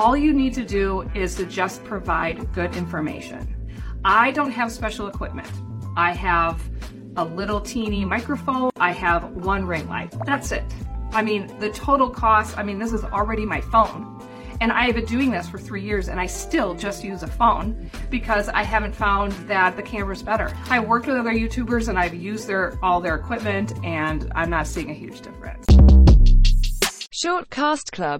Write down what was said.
All you need to do is to just provide good information. I don't have special equipment. I have a little teeny microphone. I have one ring light. That's it. I mean, the total cost, I mean, this is already my phone. And I have been doing this for three years and I still just use a phone because I haven't found that the camera's better. I worked with other YouTubers and I've used their all their equipment and I'm not seeing a huge difference. Shortcast Club